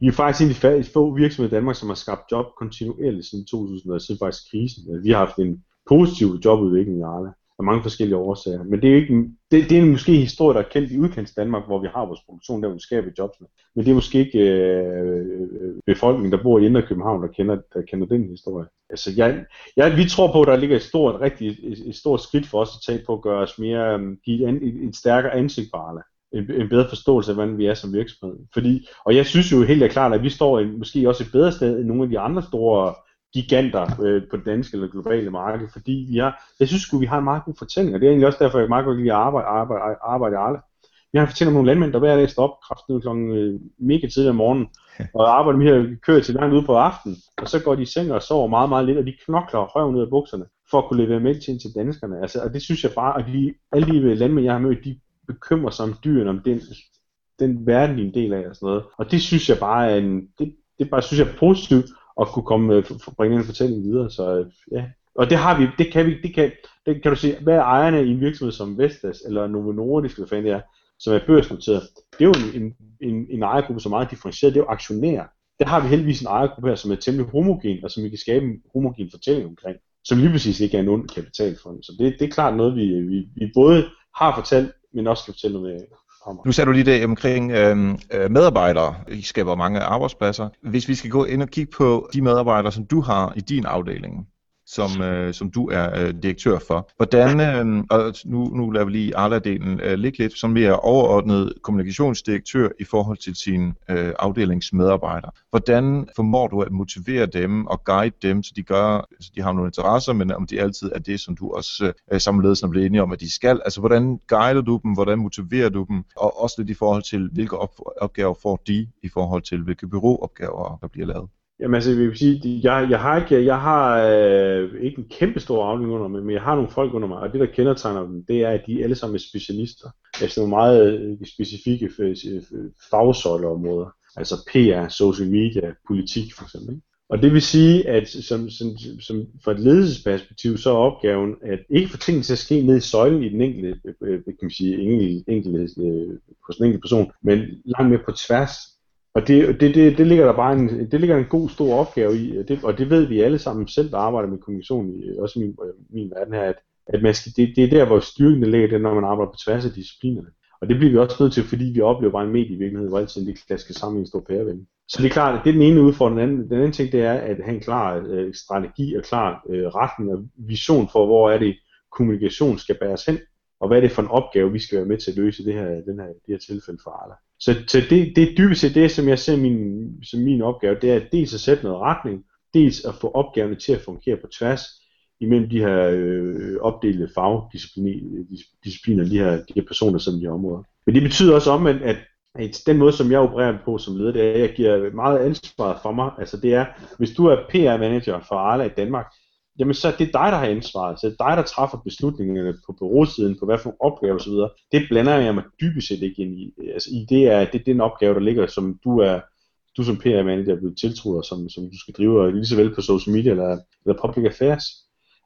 vi er faktisk en af de få virksomheder i Danmark, som har skabt job kontinuerligt siden 2000, og siden faktisk krisen. Øh, vi har haft en positiv jobudvikling i Arla af mange forskellige årsager. Men det er, ikke, det, det er måske en historie, der er kendt i udkants Danmark, hvor vi har vores produktion, der vi skaber jobsene. Men det er måske ikke øh, øh, befolkningen, der bor i Indre København, der kender, der kender den historie. Altså, jeg, jeg, vi tror på, at der ligger et stort, rigtig, et, et stort skridt for os at tage på at gøre os mere, øh, give et, et, et stærkere ansigt på Arla en, en bedre forståelse af, hvordan vi er som virksomhed. Fordi, og jeg synes jo helt klart, at vi står i, måske også et bedre sted end nogle af de andre store giganter øh, på det danske eller globale marked, fordi vi har, jeg synes at vi har en meget god fortælling, og det er egentlig også derfor, jeg meget godt lide at arbejde, arbejde, arbejde i. Vi har fortalt om nogle landmænd, der hver dag står op kraftigt klokken øh, mega tidligere om morgenen, og arbejder med her kører til langt ude på aftenen, og så går de i seng og sover meget, meget lidt, og de knokler røven ud af bukserne, for at kunne levere mælk til, til danskerne. Altså, og det synes jeg bare, at de, alle de landmænd, jeg har mødt, de bekymrer sig om dyrene, om den, den verden, de er en del af og sådan noget. Og det synes jeg bare er en, det, det bare synes jeg er positivt, at kunne komme øh, for, bringe en fortælling videre. Så øh, ja, og det har vi, det kan vi, det kan, det kan du se, hvad er ejerne i en virksomhed som Vestas eller Novo Nordisk, hvad fanden det er, som er børsnoteret, det er jo en, en, en ejergruppe, som er meget differentieret, det er jo aktionærer. Der har vi heldigvis en ejergruppe her, som er temmelig homogen, og som vi kan skabe en homogen fortælling omkring, som lige præcis ikke er en ond kapitalfond. Så det, det er klart noget, vi, vi, vi både har fortalt, men også skal fortælle noget om. Nu sagde du lige det omkring øhm, øh, medarbejdere. I skaber mange arbejdspladser. Hvis vi skal gå ind og kigge på de medarbejdere, som du har i din afdeling, som, øh, som du er øh, direktør for. Hvordan, øh, og nu, nu lader vi lige Arla-delen øh, ligge lidt, som mere overordnet kommunikationsdirektør i forhold til sine øh, afdelingsmedarbejdere. Hvordan formår du at motivere dem og guide dem, så de gør, så de har nogle interesser, men om det altid er det, som du også øh, sammenledes er blevet enige om, at de skal. Altså, hvordan guider du dem, hvordan motiverer du dem, og også lidt i forhold til, hvilke op- opgaver får de i forhold til, hvilke byråopgaver, der bliver lavet. Jamen altså, jeg vil sige, jeg, jeg har ikke, jeg har øh, ikke en kæmpe stor afdeling under mig, men jeg har nogle folk under mig, og det der kendetegner dem, det er, at de alle sammen er specialister. Altså nogle meget øh, specifikke øh, fagsøjleområder. Altså PR, social media, politik for eksempel. Ikke? Og det vil sige, at som, som, som fra et ledelsesperspektiv, så er opgaven at ikke få tingene til at ske ned i søjlen i den enkelte, øh, øh, kan man sige, enkelte, enkelte, hos den enkelte person, men langt mere på tværs og det, det, det, det, ligger der bare en, det ligger en god stor opgave i, og det, og det ved vi alle sammen selv, der arbejder med kommunikation, i, også i min, min verden her, at, at man skal, det, det er der, hvor styrken ligger, det når man arbejder på tværs af disciplinerne. Og det bliver vi også nødt til, fordi vi oplever bare en medievirkelighed, hvor altid de klasker sammen i en stor pærevæg. Så det er klart, at det er den ene udfordring. Den anden, den anden ting, det er at have en klar øh, strategi og klar øh, retning og vision for, hvor er det kommunikation skal bæres hen, og hvad er det for en opgave, vi skal være med til at løse det her, den her, det her tilfælde for Arla. Så, så det, det er dybest set det, som jeg ser min, som min opgave, det er dels at sætte noget retning, dels at få opgaverne til at fungere på tværs imellem de her øh, opdelte fagdiscipliner, de her, de her personer, som de her områder. Men det betyder også om, at at den måde, som jeg opererer på som leder, det er, at jeg giver meget ansvar for mig. Altså det er, hvis du er PR-manager for Arla i Danmark, jamen så er det dig, der har ansvaret. Så det er dig, der træffer beslutningerne på bureausiden, på hvad for opgaver osv. Det blander jeg mig dybest set ikke ind i. Altså i det er, det er den opgave, der ligger, som du er, du som PR-manager er blevet tiltrudt, som, som du skal drive, lige så vel på social media eller, eller public affairs.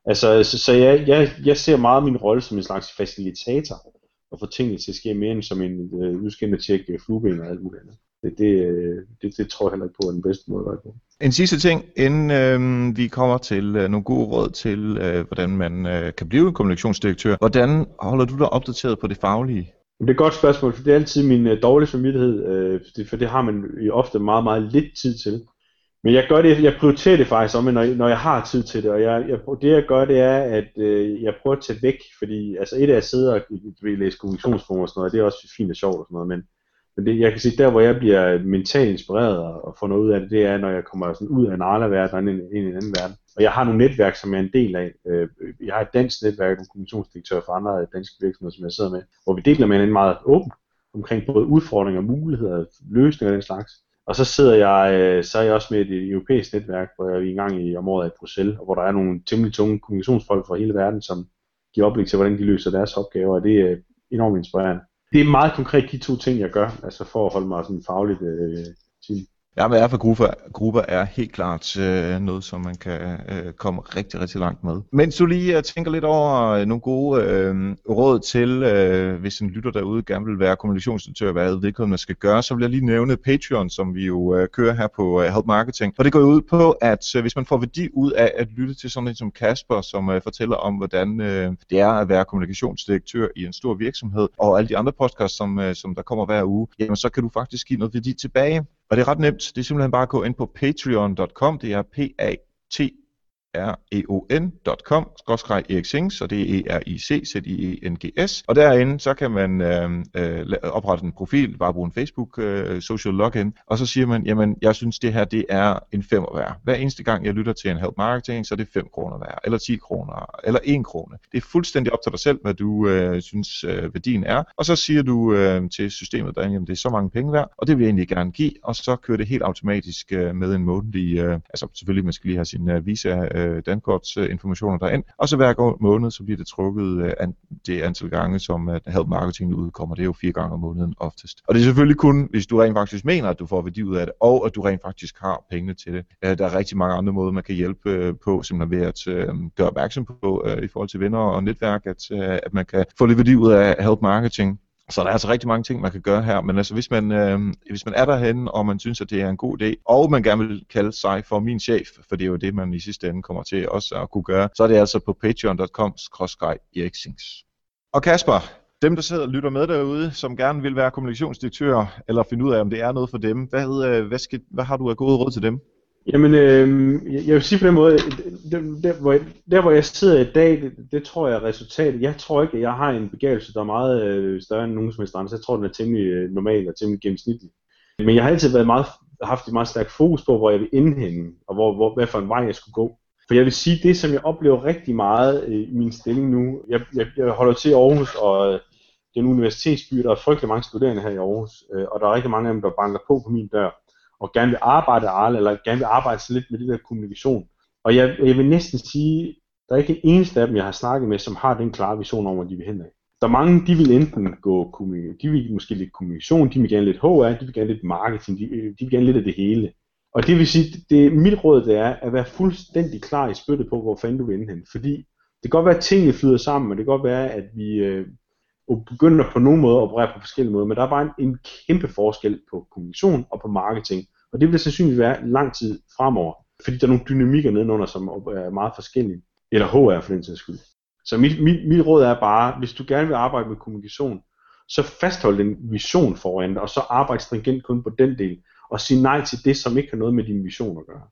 Altså, så, så jeg, jeg, jeg ser meget min rolle som en slags facilitator, og få tingene til at ske mere end som en, øh, nu skal jeg tjekke øh, flueben og alt muligt andet. Det, det, øh, det, det tror jeg heller ikke på er den bedste måde at være på. En sidste ting, inden øh, vi kommer til øh, nogle gode råd til, øh, hvordan man øh, kan blive kommunikationsdirektør. Hvordan holder du dig opdateret på det faglige? Det er et godt spørgsmål, for det er altid min øh, dårlige samvittighed, øh, for det har man jo ofte meget, meget lidt tid til. Men jeg gør det, jeg prioriterer det faktisk om, når, når jeg har tid til det, og jeg, jeg, det jeg gør, det er, at øh, jeg prøver at tage væk, fordi altså et af at sidde og læse kommunikationsformer og sådan noget, det er også fint og sjovt og sådan noget, men, men det, jeg kan sige, der hvor jeg bliver mentalt inspireret og, og får noget ud af det, det er, når jeg kommer sådan ud af en Arla-verden og ind, ind i en anden verden. Og jeg har nogle netværk, som jeg er en del af. Øh, jeg har et dansk netværk, nogle kommunikationsdirektører for andre danske virksomheder, som jeg sidder med, hvor vi deler med en meget åbent omkring både udfordringer, muligheder, løsninger og den slags. Og så sidder jeg, øh, så er jeg også med i et europæisk netværk, hvor jeg er en gang i området i Bruxelles, og hvor der er nogle temmelig tunge kommunikationsfolk fra hele verden, som giver oplæg til, hvordan de løser deres opgaver, og det er enormt inspirerende. Det er meget konkret de to ting, jeg gør, altså for at holde mig sådan fagligt øh. Ja, men grupper, grupper er helt klart øh, noget, som man kan øh, komme rigtig, rigtig langt med. Mens du lige uh, tænker lidt over øh, nogle gode øh, råd til, øh, hvis en lytter derude gerne vil være kommunikationsdirektør, hvad vedkommende skal gøre, så vil jeg lige nævne Patreon, som vi jo øh, kører her på øh, Help Marketing. Og det går ud på, at øh, hvis man får værdi ud af at lytte til sådan en som Kasper, som øh, fortæller om, hvordan øh, det er at være kommunikationsdirektør i en stor virksomhed, og alle de andre podcasts, som, øh, som der kommer hver uge, jamen så kan du faktisk give noget værdi tilbage. Og det er ret nemt. Det er simpelthen bare at gå ind på patreon.com. Det er p a t reon.com, skråstreg Erik Sings, og det er E-R-I-C-Z-I-E-N-G-S. Og derinde, så kan man øh, øh, oprette en profil, bare bruge en Facebook øh, social login, og så siger man, jamen, jeg synes det her, det er en femmer værd. Hver eneste gang, jeg lytter til en help marketing, så er det 5 kroner værd, eller 10 kroner, eller 1 krone. Det er fuldstændig op til dig selv, hvad du øh, synes øh, værdien er, og så siger du øh, til systemet derinde, jamen, det er så mange penge værd, og det vil jeg egentlig gerne give, og så kører det helt automatisk øh, med en månedlig, øh, altså selvfølgelig, man skal lige have sin øh, visa øh, øh, Dankorts øh, informationer derind. Og så hver måned, så bliver det trukket øh, an, det antal gange, som at Help Marketing udkommer. Det er jo fire gange om måneden oftest. Og det er selvfølgelig kun, hvis du rent faktisk mener, at du får værdi ud af det, og at du rent faktisk har pengene til det. Øh, der er rigtig mange andre måder, man kan hjælpe øh, på, simpelthen ved at øh, gøre opmærksom på øh, i forhold til venner og netværk, at, øh, at man kan få lidt værdi ud af Help Marketing. Så der er altså rigtig mange ting, man kan gøre her, men altså hvis man, øh, hvis man er derhen og man synes, at det er en god idé, og man gerne vil kalde sig for min chef, for det er jo det, man i sidste ende kommer til også at kunne gøre, så er det altså på patreon.com eriksings. Og Kasper, dem der sidder og lytter med derude, som gerne vil være kommunikationsdirektør, eller finde ud af, om det er noget for dem, hvad, hvad, skal, hvad har du af gode råd til dem? Jamen, øh, jeg vil sige på den måde, der, der, hvor jeg, der hvor jeg sidder i dag, det, det tror jeg er resultatet. Jeg tror ikke, at jeg har en begævelse, der er meget øh, større end nogen som helst andre, så jeg tror, den er temmelig øh, normal og temmelig gennemsnitlig. Men jeg har altid været meget, haft et meget stærkt fokus på, hvor jeg vil indhænge, og hvor, hvor, hvad for en vej jeg skulle gå. For jeg vil sige, det som jeg oplever rigtig meget øh, i min stilling nu, jeg, jeg, jeg holder til i Aarhus, og øh, det er en universitetsby, der er frygtelig mange studerende her i Aarhus, øh, og der er rigtig mange af dem, der banker på på min dør og gerne vil arbejde Arle, eller gerne vil arbejde lidt med det der kommunikation. Og jeg, jeg vil næsten sige, der er ikke en eneste af dem, jeg har snakket med, som har den klare vision om, hvor de vil hen af. Der er mange, de vil enten gå, de vil måske lidt kommunikation, de vil gerne lidt HR, de vil gerne lidt marketing, de, øh, de vil gerne lidt af det hele. Og det vil sige, det, mit råd det er at være fuldstændig klar i spyttet på, hvor fanden du vil hen. Fordi det kan godt være, at tingene flyder sammen, og det kan godt være, at vi øh, begynder på nogen måde at operere på forskellige måder, men der er bare en, en kæmpe forskel på kommunikation og på marketing. Og det vil sandsynligvis være lang tid fremover, fordi der er nogle dynamikker nedenunder, som er meget forskellige. Eller HR for den sags skyld. Så mit, mit, mit råd er bare, hvis du gerne vil arbejde med kommunikation, så fasthold en vision foran dig, og så arbejde stringent kun på den del, og sig nej til det, som ikke har noget med din vision at gøre.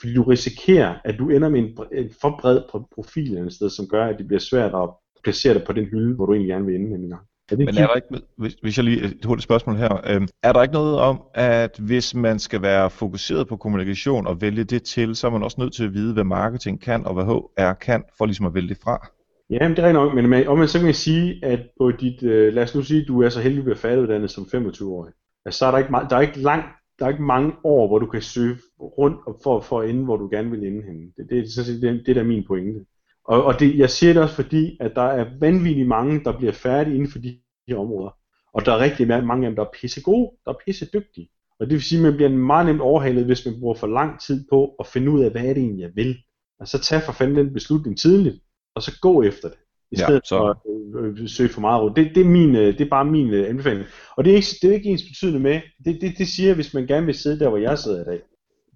Fordi du risikerer, at du ender med en, en for bred profil et sted, som gør, at det bliver svært at placere dig på den hylde, hvor du egentlig gerne vil ende en gang. Er det Men er der ikke, hvis, hvis jeg lige et hurtigt spørgsmål her, øh, er der ikke noget om, at hvis man skal være fokuseret på kommunikation og vælge det til, så er man også nødt til at vide, hvad marketing kan og hvad HR kan, for ligesom at vælge det fra? Ja, det er nok, men, men og man så kan jeg sige, at på dit, øh, lad os nu sige, at du er så heldig at blive færdiguddannet som 25-årig. altså, så er der ikke, der er ikke langt, der er ikke mange år, hvor du kan søge rundt for, for at ende, hvor du gerne vil ende henne. Det, det, det, det, det er der min pointe. Og, og det, jeg siger det også fordi, at der er vanvittigt mange, der bliver færdige inden for de her områder. Og der er rigtig mange af dem, der er pisse gode, der er pisse dygtige. Og det vil sige, at man bliver meget nemt overhalet, hvis man bruger for lang tid på at finde ud af, hvad er det egentlig, jeg vil. Og så tag for fanden den beslutning tidligt, og så gå efter det. I stedet ja, så... for at øh, søge for meget rundt. Det, det, er min, øh, det er bare min uh, anbefaling. Og det er ikke, det er ikke ens betydende med, det, det, det siger, hvis man gerne vil sidde der, hvor jeg sidder i dag.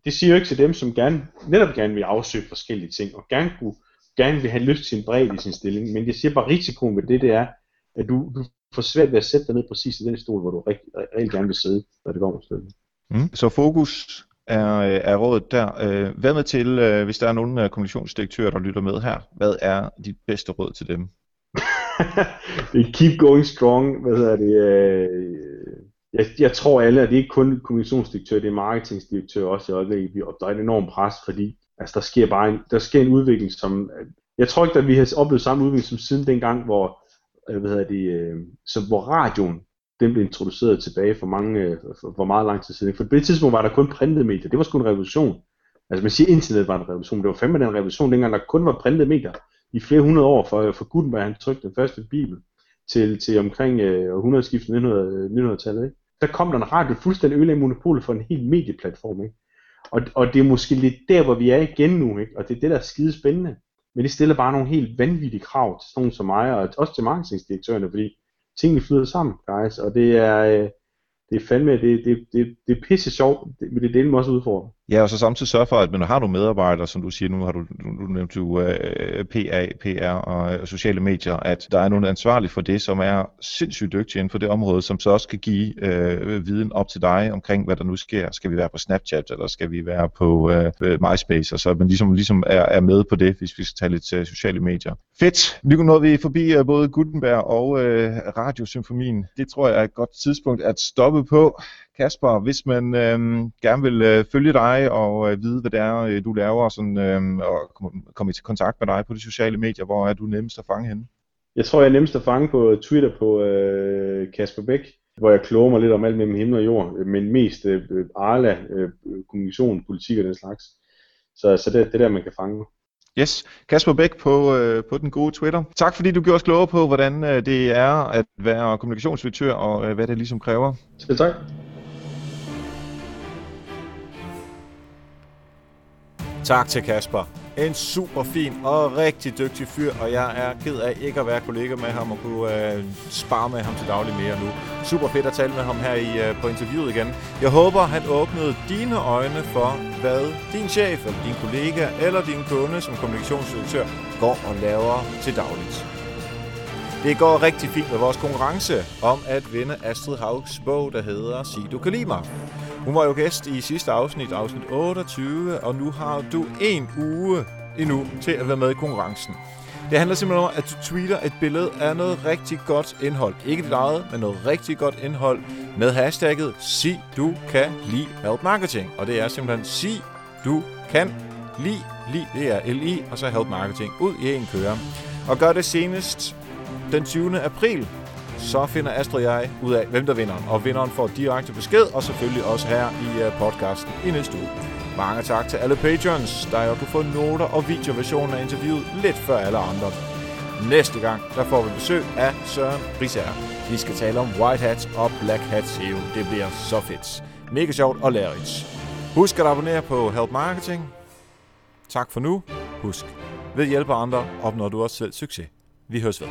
Det siger jo ikke til dem, som gerne, netop gerne vil afsøge forskellige ting, og gerne, kunne, gerne vil have lyst til en bredde i sin stilling. Men jeg siger bare, risikoen ved det, det er, at du, du får svært ved at sætte dig ned præcis i den stol, hvor du rigtig, rigtig gerne vil sidde, når det går med stykket. Mm. Så fokus er, er rådet der. Øh, hvad med til, øh, hvis der er nogle kommunikationsdirektører, der lytter med her, hvad er dit bedste råd til dem? [LAUGHS] keep going strong, hvad hedder det, øh, jeg, jeg tror alle, at det er ikke kun kommunikationsdirektør, det er marketingdirektør også i øjeblikket, og der er et enormt pres, fordi altså, der sker bare en, der sker en udvikling, som, øh, jeg tror ikke, at vi har oplevet samme udvikling som siden dengang, hvor, øh, hvad hedder det, øh, så hvor radioen den blev introduceret tilbage for, mange, øh, for, for meget lang tid siden. For på det tidspunkt var der kun printede medier. Det var sgu en revolution. Altså man siger, at internet var en revolution. Det var fandme den revolution, dengang der kun var printede medier. I flere hundrede år, for, for Gutenberg han trykte den første bibel til, til omkring øh, århundredeskiftet 1900-tallet. Ikke? Der kom der en radio fuldstændig ødelagde monopolet for en hel medieplatform. Ikke? Og, og det er måske lidt der, hvor vi er igen nu, ikke? og det er det, der er skide spændende. Men det stiller bare nogle helt vanvittige krav til sådan nogen som mig, og også til marketingdirektørerne, fordi tingene flyder sammen, guys, og det er, øh, det er fandme, det, det, det, det er pisse sjovt, men det er det, også udfordrer. Ja, og så samtidig sørge for, at man har nogle medarbejdere, som du siger, nu har du, nu nævnt du øh, PA, PR og øh, sociale medier, at der er nogle ansvarlige for det, som er sindssygt dygtige inden for det område, som så også kan give øh, viden op til dig omkring, hvad der nu sker. Skal vi være på Snapchat, eller skal vi være på øh, MySpace, og så man ligesom, ligesom er, er med på det, hvis vi skal tage lidt uh, sociale medier. Fedt! Nu nåede vi forbi øh, både Gutenberg og øh, Radiosymfonien. Det tror jeg er et godt tidspunkt at stoppe på. Kasper, hvis man øh, gerne vil øh, følge dig og øh, vide, hvad det er, øh, du laver, sådan, øh, og komme kom i kontakt med dig på de sociale medier, hvor er du nemmest at fange henne? Jeg tror, jeg er nemmest at fange på Twitter på øh, Kasper Bæk, hvor jeg kloger mig lidt om alt mellem himmel og jord, men mest øh, Arla, øh, kommunikation, politik og den slags. Så, så det, det er der, man kan fange mig. Yes, Kasper Bæk på, øh, på den gode Twitter. Tak fordi du gjorde os klogere på, hvordan øh, det er at være kommunikationsdirektør og øh, hvad det ligesom kræver. Selv tak. Tak til Kasper. En super fin og rigtig dygtig fyr, og jeg er ked af ikke at være kollega med ham og kunne øh, spare med ham til daglig mere nu. Super fedt at tale med ham her i, øh, på interviewet igen. Jeg håber, han åbnede dine øjne for, hvad din chef, eller din kollega eller din kunde som kommunikationsdirektør går og laver til dagligt. Det går rigtig fint med vores konkurrence om at vinde Astrid Haugs bog, der hedder Sig du kan lide mig. Hun var jo gæst i sidste afsnit, afsnit 28, og nu har du en uge endnu til at være med i konkurrencen. Det handler simpelthen om, at du tweeter et billede af noget rigtig godt indhold. Ikke dit eget, men noget rigtig godt indhold med hashtagget Sig du kan lide help marketing. Og det er simpelthen Sig du kan lide, lide det er LI, og så help marketing ud i en køre. Og gør det senest den 20. april så finder Astrid og jeg ud af, hvem der vinder. Og vinderen får direkte besked, og selvfølgelig også her i øh, podcasten i næste uge. Mange tak til alle patrons, der jo kan få noter og videoversioner af interviewet lidt før alle andre. Næste gang, der får vi besøg af Søren Risager. Vi skal tale om White Hats og Black Hats SEO. Det bliver så fedt. Mega sjovt og lærerigt. Husk at abonnere på Help Marketing. Tak for nu. Husk, ved hjælp af andre opnår du også selv succes. Vi høres ved.